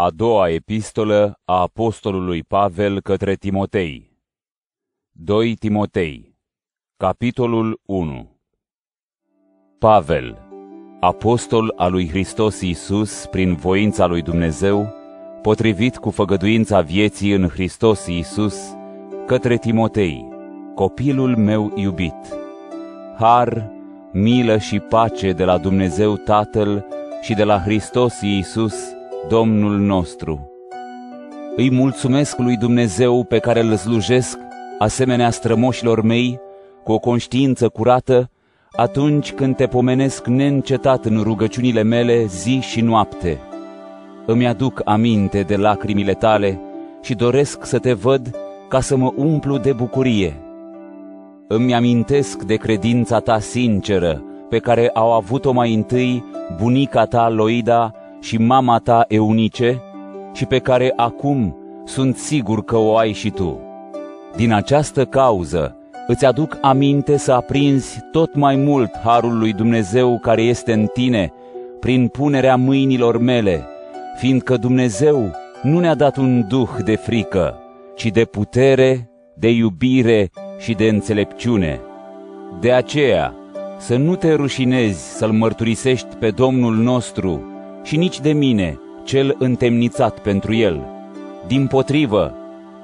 A doua epistolă a apostolului Pavel către Timotei. 2 Timotei. Capitolul 1 Pavel, apostol al lui Hristos Iisus prin voința lui Dumnezeu, potrivit cu făgăduința vieții în Hristos Iisus, către Timotei, copilul meu iubit. Har, milă și pace de la Dumnezeu Tatăl și de la Hristos Iisus, Domnul nostru. Îi mulțumesc lui Dumnezeu pe care îl slujesc, asemenea strămoșilor mei, cu o conștiință curată, atunci când te pomenesc neîncetat în rugăciunile mele zi și noapte. Îmi aduc aminte de lacrimile tale și doresc să te văd ca să mă umplu de bucurie. Îmi amintesc de credința ta sinceră, pe care au avut-o mai întâi bunica ta Loida și mama ta Eunice și pe care acum sunt sigur că o ai și tu. Din această cauză îți aduc aminte să aprinzi tot mai mult harul lui Dumnezeu care este în tine prin punerea mâinilor mele, fiindcă Dumnezeu nu ne-a dat un duh de frică, ci de putere, de iubire și de înțelepciune. De aceea, să nu te rușinezi să-L mărturisești pe Domnul nostru și nici de mine, cel întemnițat pentru El. Din potrivă,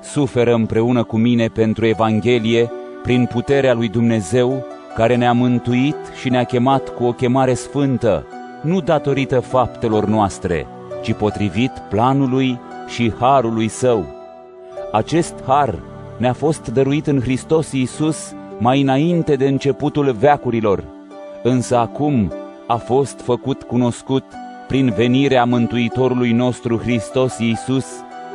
suferă împreună cu mine pentru Evanghelie prin puterea lui Dumnezeu, care ne-a mântuit și ne-a chemat cu o chemare sfântă, nu datorită faptelor noastre, ci potrivit planului și harului său. Acest har ne-a fost dăruit în Hristos Iisus mai înainte de începutul veacurilor, însă acum a fost făcut cunoscut prin venirea Mântuitorului nostru Hristos Iisus,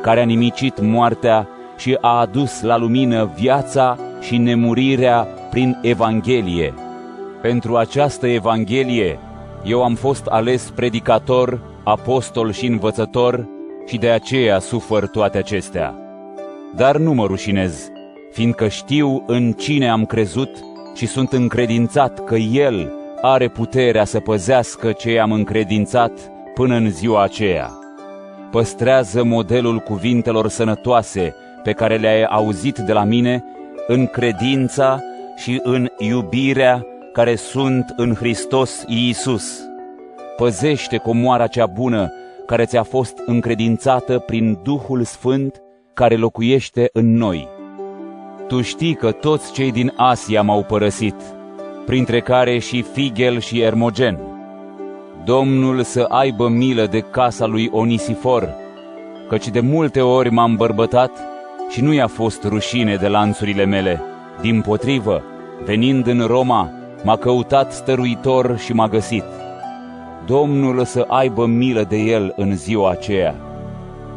care a nimicit moartea și a adus la lumină viața și nemurirea prin Evanghelie. Pentru această Evanghelie eu am fost ales predicator, apostol și învățător și de aceea sufăr toate acestea. Dar nu mă rușinez, fiindcă știu în cine am crezut și sunt încredințat că El are puterea să păzească ce am încredințat până în ziua aceea. Păstrează modelul cuvintelor sănătoase pe care le-ai auzit de la mine în credința și în iubirea care sunt în Hristos Iisus. Păzește comoara cea bună care ți-a fost încredințată prin Duhul Sfânt care locuiește în noi. Tu știi că toți cei din Asia m-au părăsit, printre care și Figel și Ermogen. Domnul să aibă milă de casa lui Onisifor, căci de multe ori m-am bărbătat și nu i-a fost rușine de lanțurile mele. Din potrivă, venind în Roma, m-a căutat stăruitor și m-a găsit. Domnul să aibă milă de el în ziua aceea.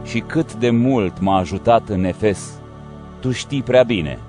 Și cât de mult m-a ajutat în Efes, tu știi prea bine.